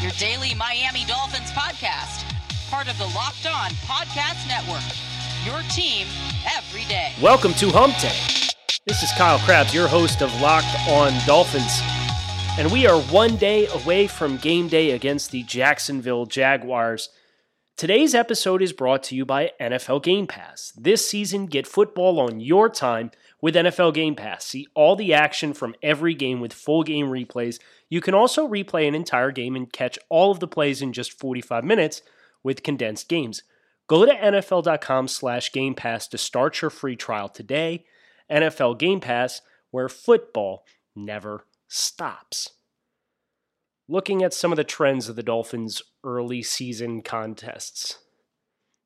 your daily Miami Dolphins podcast, part of the Locked On Podcast Network. Your team every day. Welcome to Hump Day. This is Kyle Crabbs, your host of Locked On Dolphins. And we are one day away from game day against the Jacksonville Jaguars. Today's episode is brought to you by NFL Game Pass. This season, get football on your time with NFL Game Pass. See all the action from every game with full game replays. You can also replay an entire game and catch all of the plays in just 45 minutes with condensed games. Go to NFL.com slash Game Pass to start your free trial today. NFL Game Pass, where football never stops. Looking at some of the trends of the Dolphins' early season contests.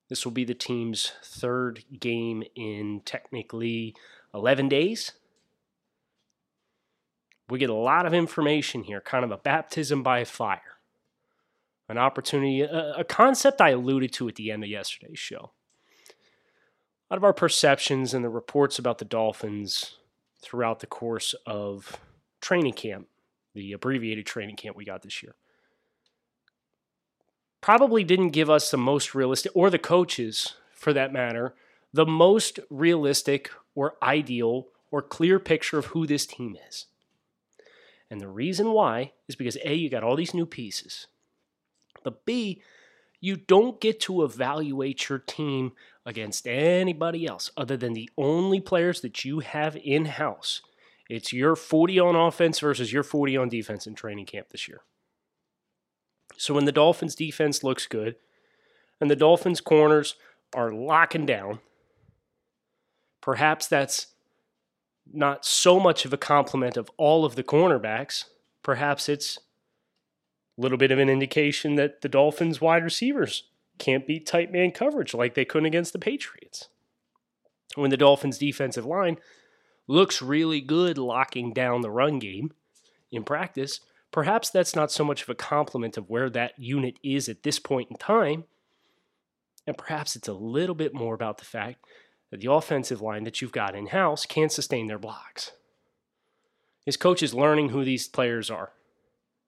This will be the team's third game in technically 11 days. We get a lot of information here, kind of a baptism by fire. An opportunity, a, a concept I alluded to at the end of yesterday's show. A lot of our perceptions and the reports about the Dolphins throughout the course of training camp, the abbreviated training camp we got this year, probably didn't give us the most realistic, or the coaches for that matter, the most realistic or ideal or clear picture of who this team is. And the reason why is because A, you got all these new pieces, but B, you don't get to evaluate your team against anybody else other than the only players that you have in house. It's your 40 on offense versus your 40 on defense in training camp this year. So when the Dolphins defense looks good and the Dolphins corners are locking down, perhaps that's not so much of a compliment of all of the cornerbacks. Perhaps it's a little bit of an indication that the Dolphins wide receivers can't beat tight man coverage like they couldn't against the Patriots. When the Dolphins defensive line looks really good locking down the run game in practice, perhaps that's not so much of a compliment of where that unit is at this point in time. And perhaps it's a little bit more about the fact that the offensive line that you've got in house can't sustain their blocks. His coach is learning who these players are.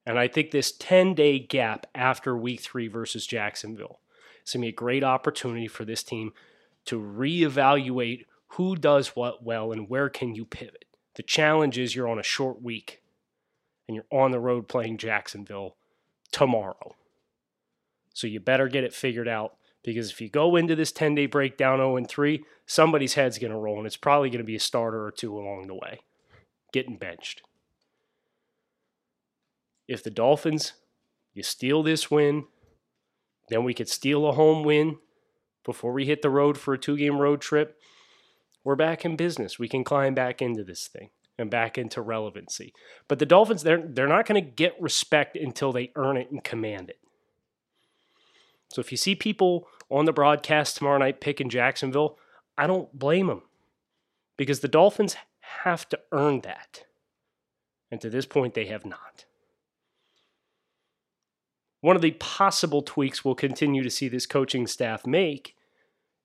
And I think this 10 day gap after week three versus Jacksonville is going to be a great opportunity for this team to reevaluate who does what well and where can you pivot. The challenge is you're on a short week and you're on the road playing Jacksonville tomorrow. So you better get it figured out because if you go into this 10 day breakdown 0 and 3, somebody's head's going to roll and it's probably going to be a starter or two along the way getting benched. If the Dolphins, you steal this win, then we could steal a home win before we hit the road for a two game road trip. We're back in business. We can climb back into this thing and back into relevancy. But the Dolphins, they're, they're not going to get respect until they earn it and command it. So if you see people on the broadcast tomorrow night picking Jacksonville, I don't blame them because the Dolphins have to earn that. And to this point, they have not. One of the possible tweaks we'll continue to see this coaching staff make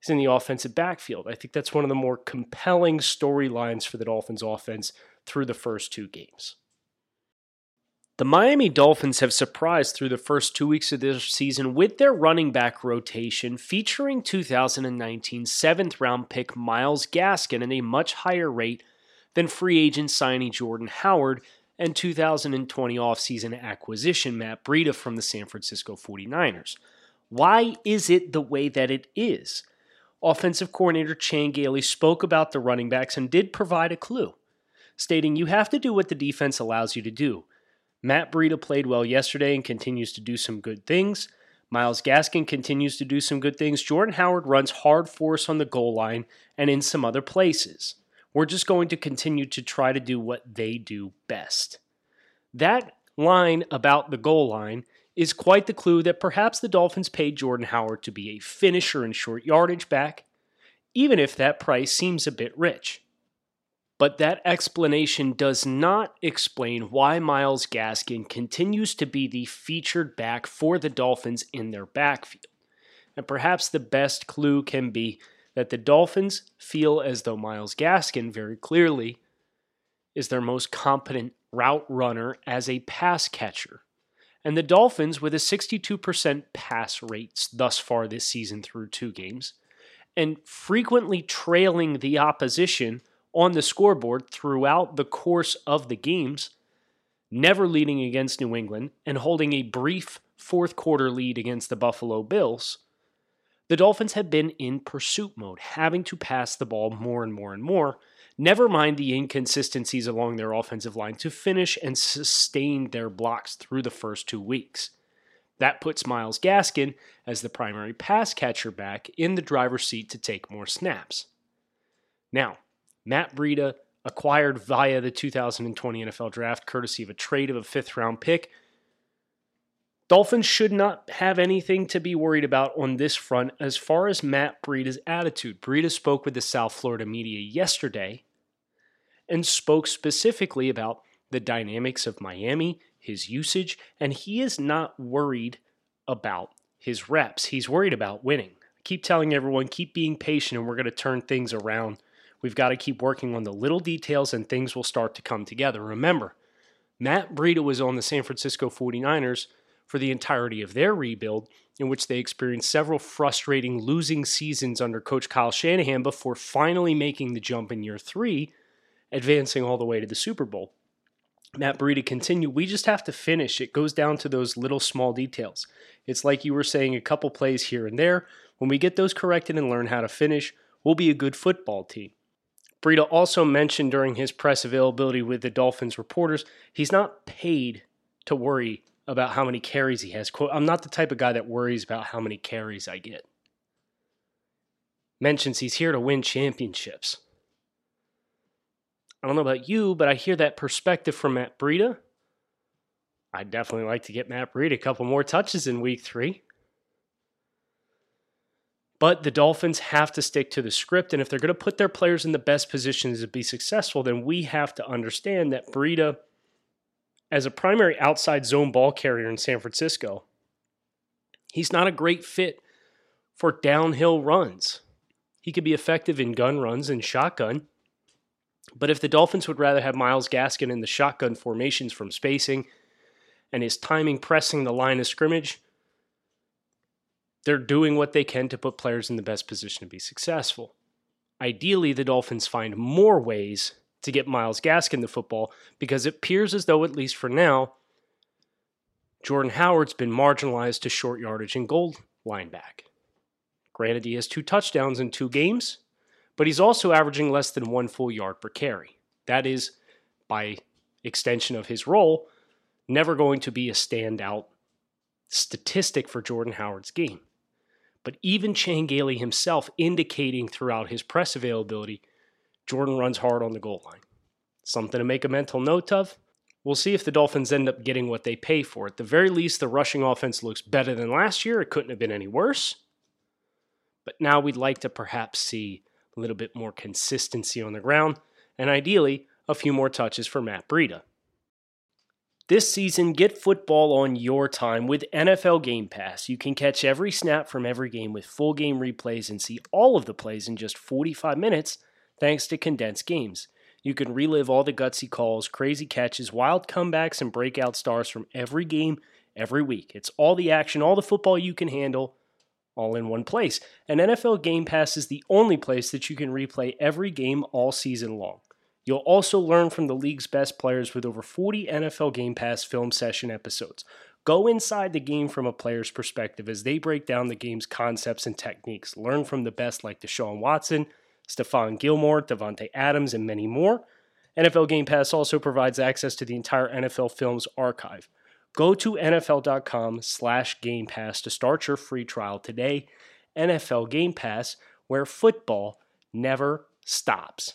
is in the offensive backfield. I think that's one of the more compelling storylines for the Dolphins offense through the first two games. The Miami Dolphins have surprised through the first two weeks of this season with their running back rotation featuring 2019 seventh round pick Myles Gaskin at a much higher rate than free agent signee Jordan Howard and 2020 offseason acquisition Matt Breida from the San Francisco 49ers. Why is it the way that it is? Offensive coordinator Chan Gailey spoke about the running backs and did provide a clue, stating you have to do what the defense allows you to do. Matt Breida played well yesterday and continues to do some good things. Myles Gaskin continues to do some good things. Jordan Howard runs hard for us on the goal line and in some other places. We're just going to continue to try to do what they do best. That line about the goal line is quite the clue that perhaps the Dolphins paid Jordan Howard to be a finisher and short yardage back, even if that price seems a bit rich. But that explanation does not explain why Myles Gaskin continues to be the featured back for the Dolphins in their backfield. And perhaps the best clue can be that the Dolphins feel as though Myles Gaskin very clearly is their most competent route runner as a pass catcher. And the Dolphins, with a 62% pass rates thus far this season through two games, and frequently trailing the opposition on the scoreboard throughout the course of the games, never leading against New England, and holding a brief fourth quarter lead against the Buffalo Bills, the Dolphins have been in pursuit mode, having to pass the ball more and more and more, never mind the inconsistencies along their offensive line to finish and sustain their blocks through the first two weeks. That puts Myles Gaskin as the primary pass catcher back in the driver's seat to take more snaps. Now, Matt Breida, acquired via the 2020 NFL Draft, courtesy of a trade of a fifth round pick, Dolphins should not have anything to be worried about on this front as far as Matt Breida's attitude. Breida spoke with the South Florida media yesterday and spoke specifically about the dynamics of Miami, his usage, and he is not worried about his reps. He's worried about winning. keep telling everyone, keep being patient, and we're going to turn things around. We've got to keep working on the little details, and things will start to come together. Remember, Matt Breida was on the San Francisco 49ers for the entirety of their rebuild, in which they experienced several frustrating losing seasons under coach Kyle Shanahan before finally making the jump in year three, advancing all the way to the Super Bowl. Matt Breida continued, we just have to finish. It goes down to those little small details. It's like you were saying a couple plays here and there. When we get those corrected and learn how to finish, we'll be a good football team. Breida also mentioned during his press availability with the Dolphins reporters, he's not paid to worry about how many carries he has. Quote, I'm not the type of guy that worries about how many carries I get. Mentions he's here to win championships. I don't know about you, but I hear that perspective from Matt Breida. I'd definitely like to get Matt Breida a couple more touches in week three. But the Dolphins have to stick to the script, and if they're going to put their players in the best positions to be successful, then we have to understand that Breida – as a primary outside zone ball carrier in San Francisco, he's not a great fit for downhill runs. He could be effective in gun runs and shotgun. But if the Dolphins would rather have Myles Gaskin in the shotgun formations from spacing and his timing pressing the line of scrimmage, they're doing what they can to put players in the best position to be successful. Ideally, the Dolphins find more ways to get Myles Gaskin the football because it appears as though, at least for now, Jordan Howard's been marginalized to short yardage and goal line back. Granted, he has two touchdowns in two games, but he's also averaging less than one full yard per carry. That is, by extension of his role, never going to be a standout statistic for Jordan Howard's game. But even Chan Gailey himself indicating throughout his press availability Jordan runs hard on the goal line. Something to make a mental note of. We'll see if the Dolphins end up getting what they pay for. At the very least, the rushing offense looks better than last year. It couldn't have been any worse. But now we'd like to perhaps see a little bit more consistency on the ground, and ideally, a few more touches for Matt Breida. This season, get football on your time with NFL Game Pass. You can catch every snap from every game with full game replays and see all of the plays in just 45 minutes thanks to condensed games. You can relive all the gutsy calls, crazy catches, wild comebacks, and breakout stars from every game every week. It's all the action, all the football you can handle, all in one place. And NFL Game Pass is the only place that you can replay every game all season long. You'll also learn from the league's best players with over 40 NFL Game Pass film session episodes. Go inside the game from a player's perspective as they break down the game's concepts and techniques. Learn from the best like Deshaun Watson, Stephon Gilmore, Davante Adams, and many more. NFL Game Pass also provides access to the entire NFL Films archive. Go to nfl.com slash Game Pass to start your free trial today. NFL Game Pass, where football never stops.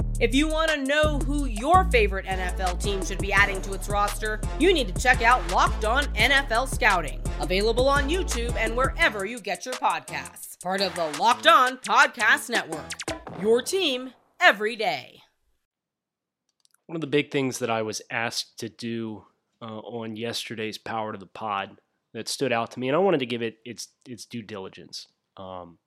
If you want to know who your favorite NFL team should be adding to its roster, you need to check out Locked On NFL Scouting, available on YouTube and wherever you get your podcasts. Part of the Locked On Podcast Network. Your team every day. One of the big things that I was asked to do uh, on yesterday's Power to the Pod that stood out to me, and I wanted to give it its its due diligence. Um,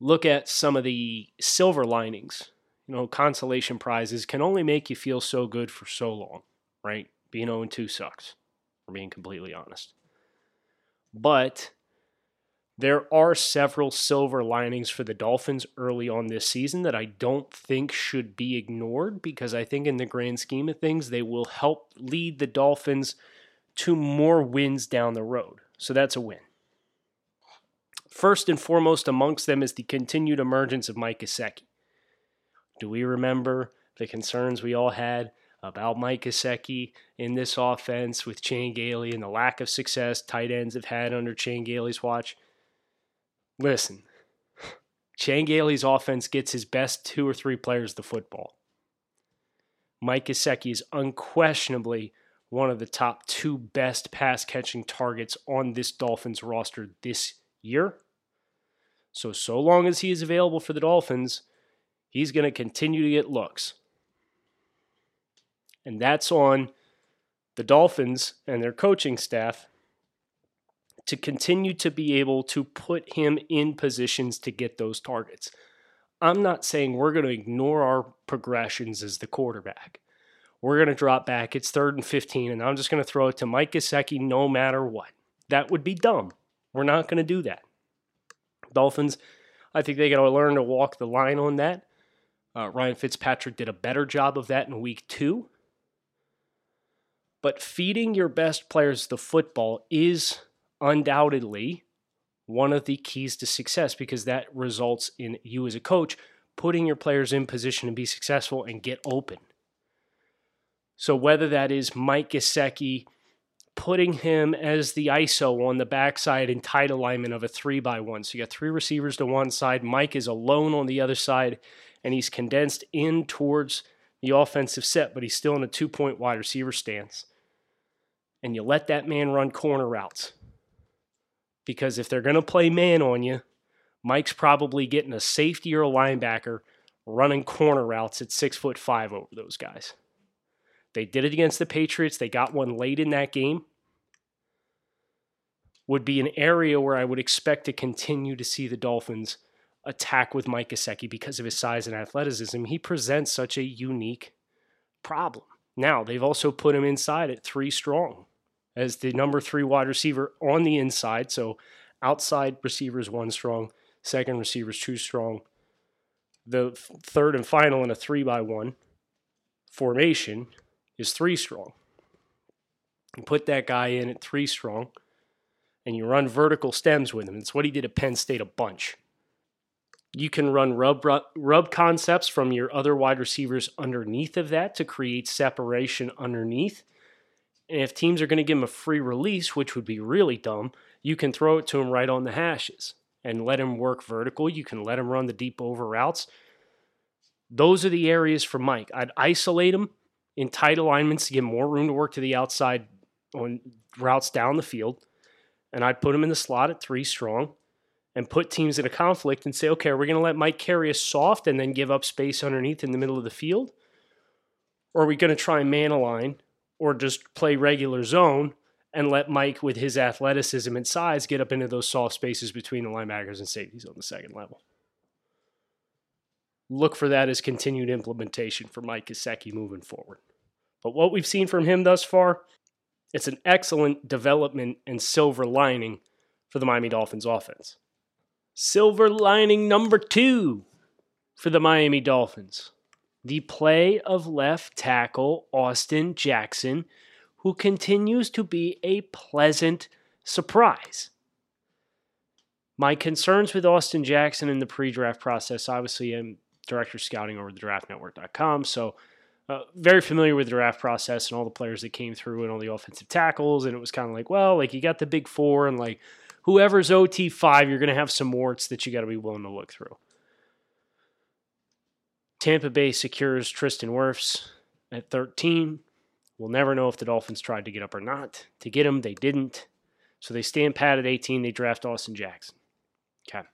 look at some of the silver linings you know, consolation prizes can only make you feel so good for so long, right? Being 0 2 sucks, for being completely honest. But there are several silver linings for the Dolphins early on this season that I don't think should be ignored because I think, in the grand scheme of things, they will help lead the Dolphins to more wins down the road. So that's a win. First and foremost amongst them is the continued emergence of Mike Gesicki. Do we remember the concerns we all had about Mike Gesicki in this offense with Chan Gailey and the lack of success tight ends have had under Chan Gailey's watch? Listen, Chan Gailey's offense gets his best two or three players the football. Mike Gesicki is unquestionably one of the top two best pass catching targets on this Dolphins roster this year. So, so long as he is available for the Dolphins, he's going to continue to get looks. And that's on the Dolphins and their coaching staff to continue to be able to put him in positions to get those targets. I'm not saying we're going to ignore our progressions as the quarterback. We're going to drop back. It's third and 15, and I'm just going to throw it to Mike Gesicki no matter what. That would be dumb. We're not going to do that. Dolphins, I think they got to learn to walk the line on that. Uh, Ryan Fitzpatrick did a better job of that in week two. But feeding your best players the football is undoubtedly one of the keys to success because that results in you as a coach putting your players in position to be successful and get open. So whether that is Mike Gesicki putting him as the ISO on the backside in tight alignment of a three by one. So you got three receivers to one side, Mike is alone on the other side, and he's condensed in towards the offensive set, but he's still in a two point wide receiver stance. And you let that man run corner routes. Because if they're going to play man on you, Mike's probably getting a safety or a linebacker running corner routes at six foot five over those guys. They did it against the Patriots. They got one late in that game. Would be an area where I would expect to continue to see the Dolphins attack with Mike Gesicki because of his size and athleticism. He presents such a unique problem. Now, they've also put him inside at three strong as the number three wide receiver on the inside. So outside receivers one strong, second receivers two strong. The third and final in a three by one formation is three strong. You put that guy in at three strong and you run vertical stems with him. It's what he did at Penn State a bunch. You can run rub, rub concepts from your other wide receivers underneath of that to create separation underneath. And if teams are going to give him a free release, which would be really dumb, you can throw it to him right on the hashes and let him work vertical. You can let him run the deep over routes. Those are the areas for Mike. I'd isolate him in tight alignments to get more room to work to the outside on routes down the field. And I'd put him in the slot at three strong and put teams in a conflict and say, okay, are we going to let Mike carry us soft and then give up space underneath in the middle of the field? Or are we going to try man align or just play regular zone and let Mike, with his athleticism and size, get up into those soft spaces between the linebackers and safeties on the second level? Look for that as continued implementation for Mike Gesicki moving forward. But what we've seen from him thus far, it's an excellent development and silver lining for the Miami Dolphins offense. Silver lining number two for the Miami Dolphins the play of left tackle Austin Jackson, who continues to be a pleasant surprise. My concerns with Austin Jackson in the pre draft process obviously, I'm director scouting over the draftnetwork.com. So, uh, very familiar with the draft process and all the players that came through and all the offensive tackles. And it was kind of like, well, like you got the big four, and like whoever's OT five, you're going to have some warts that you got to be willing to look through. Tampa Bay secures Tristan Wirfs at 13. We'll never know if the Dolphins tried to get up or not. To get him, they didn't. So they stand pat at 18. They draft Austin Jackson. Okay.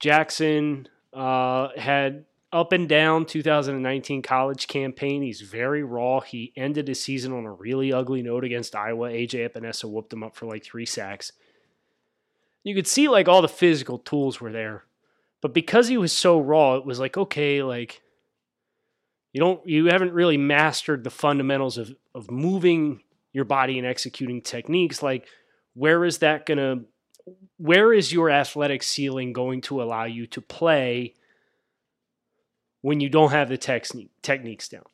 Jackson uh, had up and down 2019 college campaign. He's very raw. He ended his season on a really ugly note against Iowa. AJ Epenesa whooped him up for like three sacks. You could see like all the physical tools were there. But because he was so raw, it was like, okay, like you don't you haven't really mastered the fundamentals of of moving your body and executing techniques. Like, where is that gonna where is your athletic ceiling going to allow you to play when you don't have the technique, techniques down.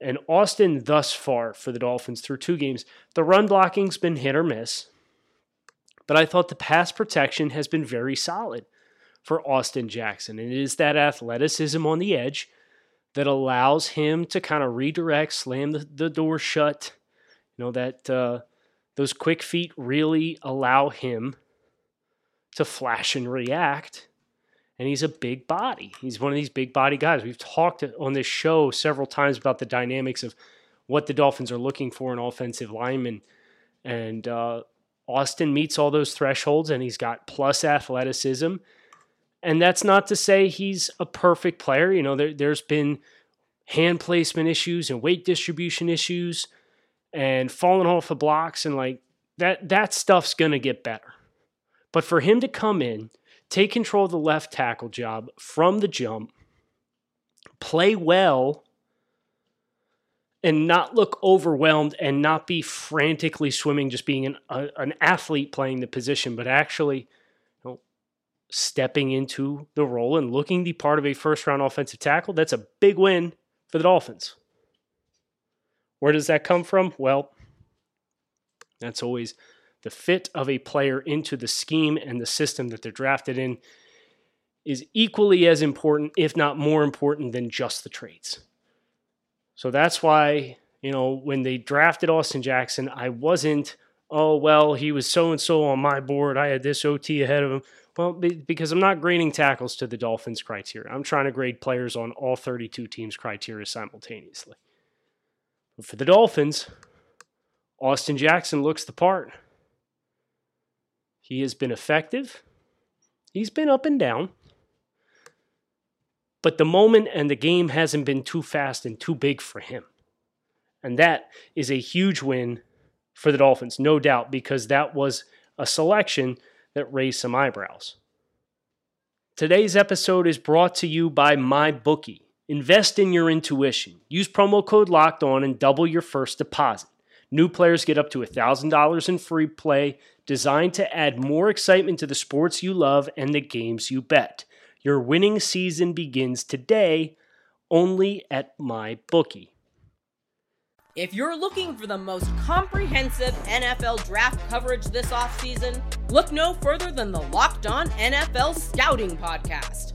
And Austin, thus far for the Dolphins through two games, the run blocking's been hit or miss. But I thought the pass protection has been very solid for Austin Jackson. And it is that athleticism on the edge that allows him to kind of redirect, slam the, the door shut. You know, that uh, those quick feet really allow him to flash and react and he's a big body. He's one of these big body guys. We've talked on this show several times about the dynamics of what the Dolphins are looking for in offensive linemen, and uh, Austin meets all those thresholds, and he's got plus athleticism. And that's not to say he's a perfect player. You know, there, there's been hand placement issues and weight distribution issues, and falling off the blocks, and like that. That stuff's gonna get better. But for him to come in take control of the left tackle job from the jump, play well, and not look overwhelmed and not be frantically swimming, just being an, a, an athlete playing the position, but actually you know, stepping into the role and looking the part of a first round offensive tackle. That's a big win for the Dolphins. Where does that come from? Well, that's always the fit of a player into the scheme and the system that they're drafted in is equally as important, if not more important, than just the traits. So that's why, you know, when they drafted Austin Jackson, I wasn't, oh, well, he was so and so on my board. I had this OT ahead of him. Well, because I'm not grading tackles to the Dolphins' criteria. I'm trying to grade players on all 32 teams' criteria simultaneously. But for the Dolphins, Austin Jackson looks the part. He has been effective. He's been up and down. But the moment and the game hasn't been too fast and too big for him. And that is a huge win for the Dolphins, no doubt, because that was a selection that raised some eyebrows. Today's episode is brought to you by MyBookie. Invest in your intuition. Use promo code Locked On and double your first deposit. New players get up to $1,000 in free play, designed to add more excitement to the sports you love and the games you bet. Your winning season begins today only at my bookie. If you're looking for the most comprehensive NFL draft coverage this offseason, look no further than the Locked On NFL Scouting Podcast.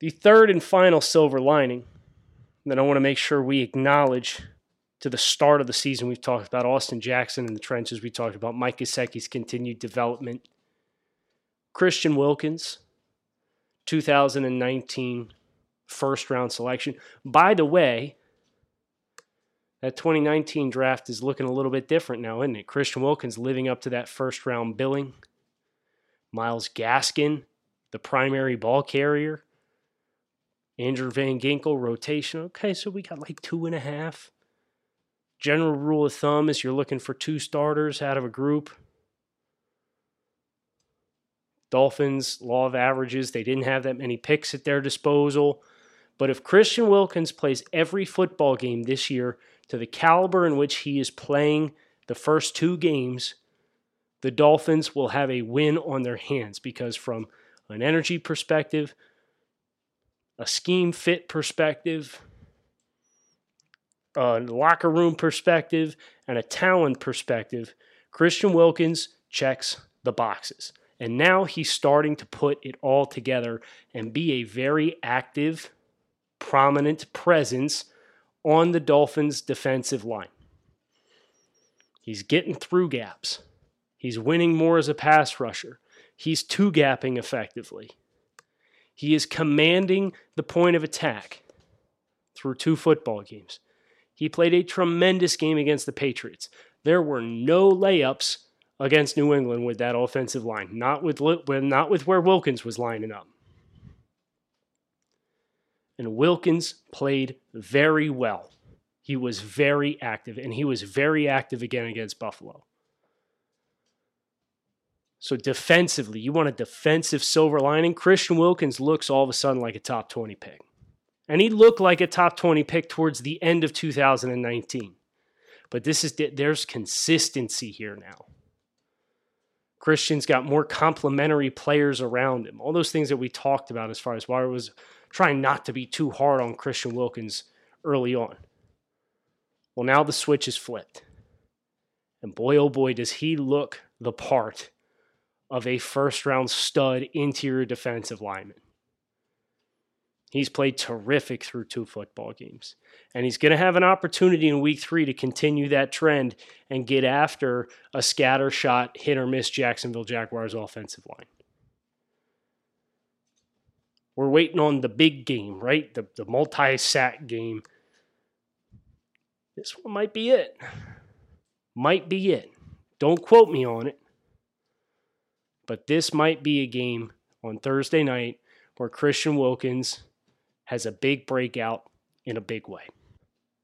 The third and final silver lining that I want to make sure we acknowledge to the start of the season, we've talked about Austin Jackson in the trenches. We talked about Mike Gesicki's continued development Christian Wilkins, 2019 first round selection. By the way, that 2019 draft is looking a little bit different now, isn't it? Christian Wilkins living up to that first round billing. Myles Gaskin, the primary ball carrier. Andrew Van Ginkel, rotation. Okay, so we got like two and a half general rule of thumb is you're looking for two starters out of a group. Dolphins, law of averages, they didn't have that many picks at their disposal. But if Christian Wilkins plays every football game this year to the caliber in which he is playing the first two games, the Dolphins will have a win on their hands because, from an energy perspective, a scheme fit perspective, a locker room perspective, and a talent perspective, Christian Wilkins checks the boxes. And now he's starting to put it all together and be a very active, prominent presence on the Dolphins' defensive line. He's getting through gaps. He's winning more as a pass rusher. He's two gapping effectively. He is commanding the point of attack through two football games. He played a tremendous game against the Patriots. There were no layups against New England with that offensive line, not with not with where Wilkins was lining up. And Wilkins played very well. He was very active, and he was very active again against Buffalo. So defensively, you want a defensive silver lining. Christian Wilkins looks all of a sudden like a top 20 pick. And he looked like a top 20 pick towards the end of 2019. But this is there's consistency here now. Christian's got more complementary players around him. All those things that we talked about as far as why I was trying not to be too hard on Christian Wilkins early on. Well, now the switch is flipped. And boy, oh boy, does he look the part of a first round stud interior defensive lineman. He's played terrific through two football games. And he's going to have an opportunity in week three to continue that trend and get after a scatter shot, hit or miss Jacksonville Jaguars offensive line. We're waiting on the big game, right? The, the multi sack game. This one might be it. Might be it. Don't quote me on it. But this might be a game on Thursday night where Christian Wilkins has a big breakout in a big way.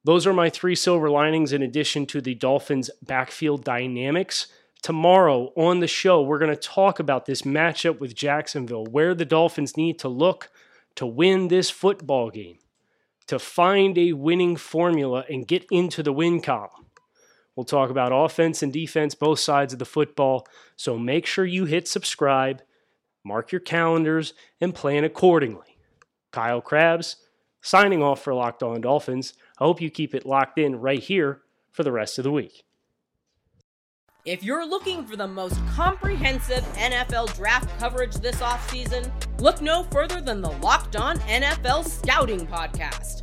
Those are my three silver linings in addition to the Dolphins' backfield dynamics. Tomorrow on the show, we're going to talk about this matchup with Jacksonville, where the Dolphins need to look to win this football game, to find a winning formula and get into the win column. We'll talk about offense and defense, both sides of the football. So make sure you hit subscribe, mark your calendars, and plan accordingly. Kyle Crabbs, signing off for Locked On Dolphins. I hope you keep it locked in right here for the rest of the week. If you're looking for the most comprehensive NFL draft coverage this offseason, look no further than the Locked On NFL Scouting Podcast.